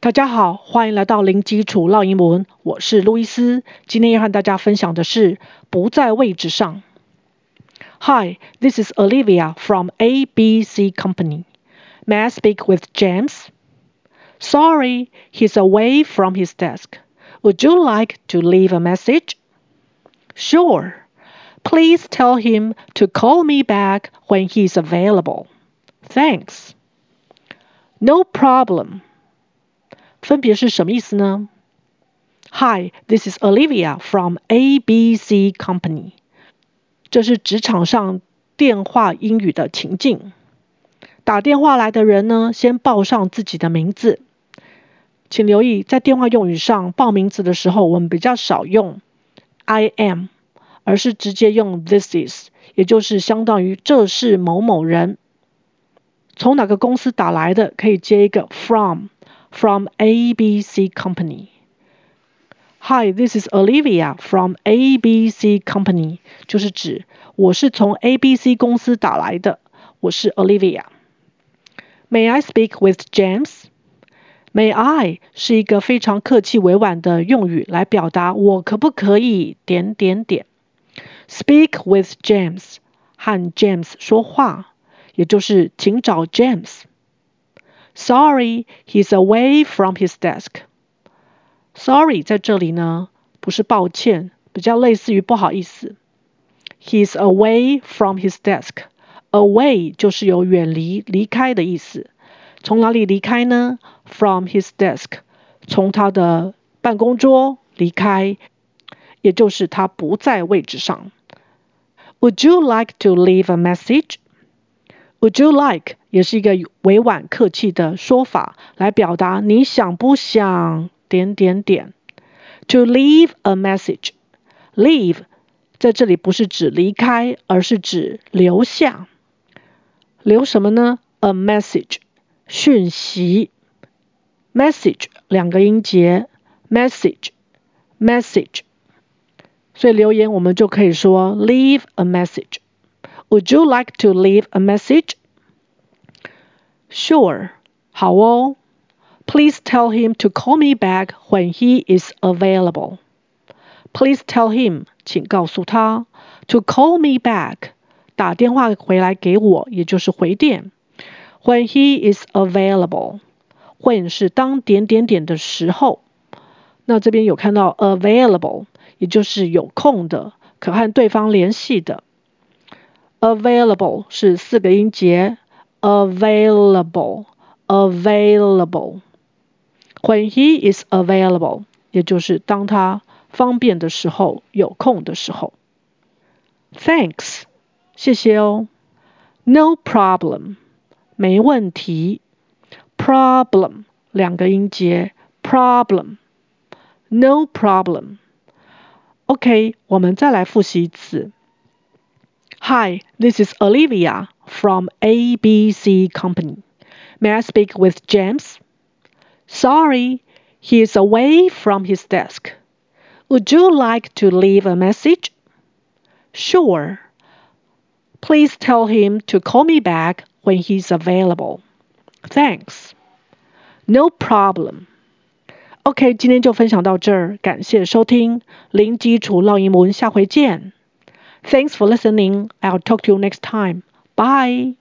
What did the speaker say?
大家好，欢迎来到零基础绕英文，我是路易斯。今天要和大家分享的是不在位置上。Hi, this is Olivia from ABC Company. May I speak with James? Sorry, he's away from his desk. Would you like to leave a message? Sure. Please tell him to call me back when he's available. Thanks. No problem. 分别是什么意思呢？Hi, this is Olivia from ABC Company. 这是职场上电话英语的情境。打电话来的人呢，先报上自己的名字。请留意，在电话用语上报名字的时候，我们比较少用 I am。而是直接用 this is，也就是相当于这是某某人。从哪个公司打来的，可以接一个 From from，from ABC Company。Hi, this is Olivia from ABC Company，就是指我是从 ABC 公司打来的，我是 Olivia。May I speak with James? May I 是一个非常客气委婉的用语，来表达我可不可以点点点。Speak with James，和 James 说话，也就是请找 James。 Sorry, he's away from his desk. Sorry 在这里呢，不是抱歉，比较类似于不好意思。He's away from his desk. Away 就是有远离、离开的意思。从哪里离开呢？From his desk，从他的办公桌离开，也就是他不在位置上。Would you like to leave a message? Would you like 也是一个委婉客气的说法，来表达你想不想点点点。To leave a message, leave 在这里不是指离开，而是指留下。留什么呢？A message 讯息。Message 两个音节，message message。所以留言我们就可以说 leave a message. Would you like to leave a message? Sure. 好哦。Please tell him to call me back when he is available. Please tell him，请告诉他，to call me back，打电话回来给我，也就是回电。When he is available，when 是当点点点的时候。那这边有看到 available。也就是有空的，可和对方联系的。Available 是四个音节 ，available，available。When he is available，也就是当他方便的时候，有空的时候。Thanks，谢谢哦。No problem，没问题。Problem 两个音节，problem，no problem。OK，我们再来复习一次。Hi, this is Olivia from ABC Company. May I speak with James? Sorry, he is away from his desk. Would you like to leave a message? Sure. Please tell him to call me back when he's available. Thanks. No problem. OK，今天就分享到这儿，感谢收听零基础绕英文，下回见。Thanks for listening. I'll talk to you next time. Bye.